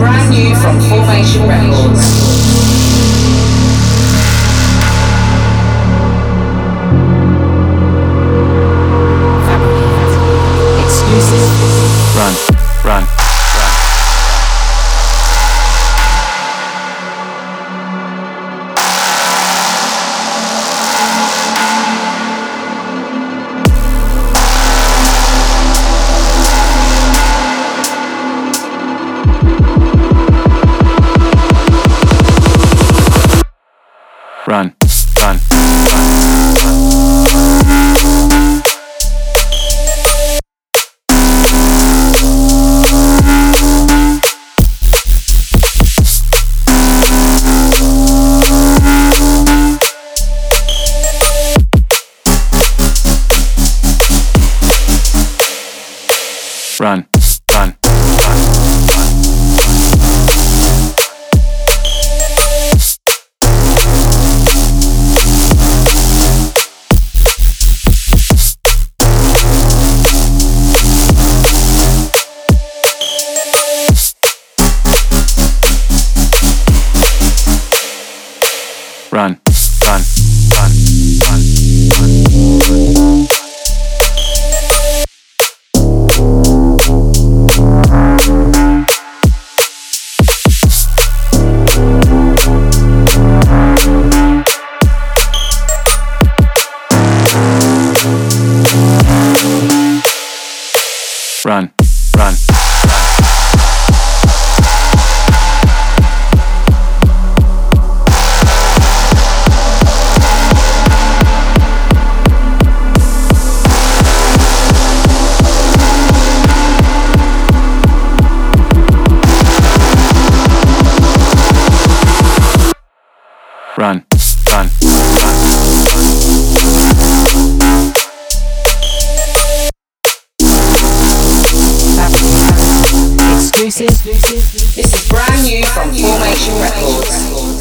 brand new from Formation Records. Run, run, run. Run, run, Run, run, Run, run, run. Exclusive. This is brand new from Formation Records.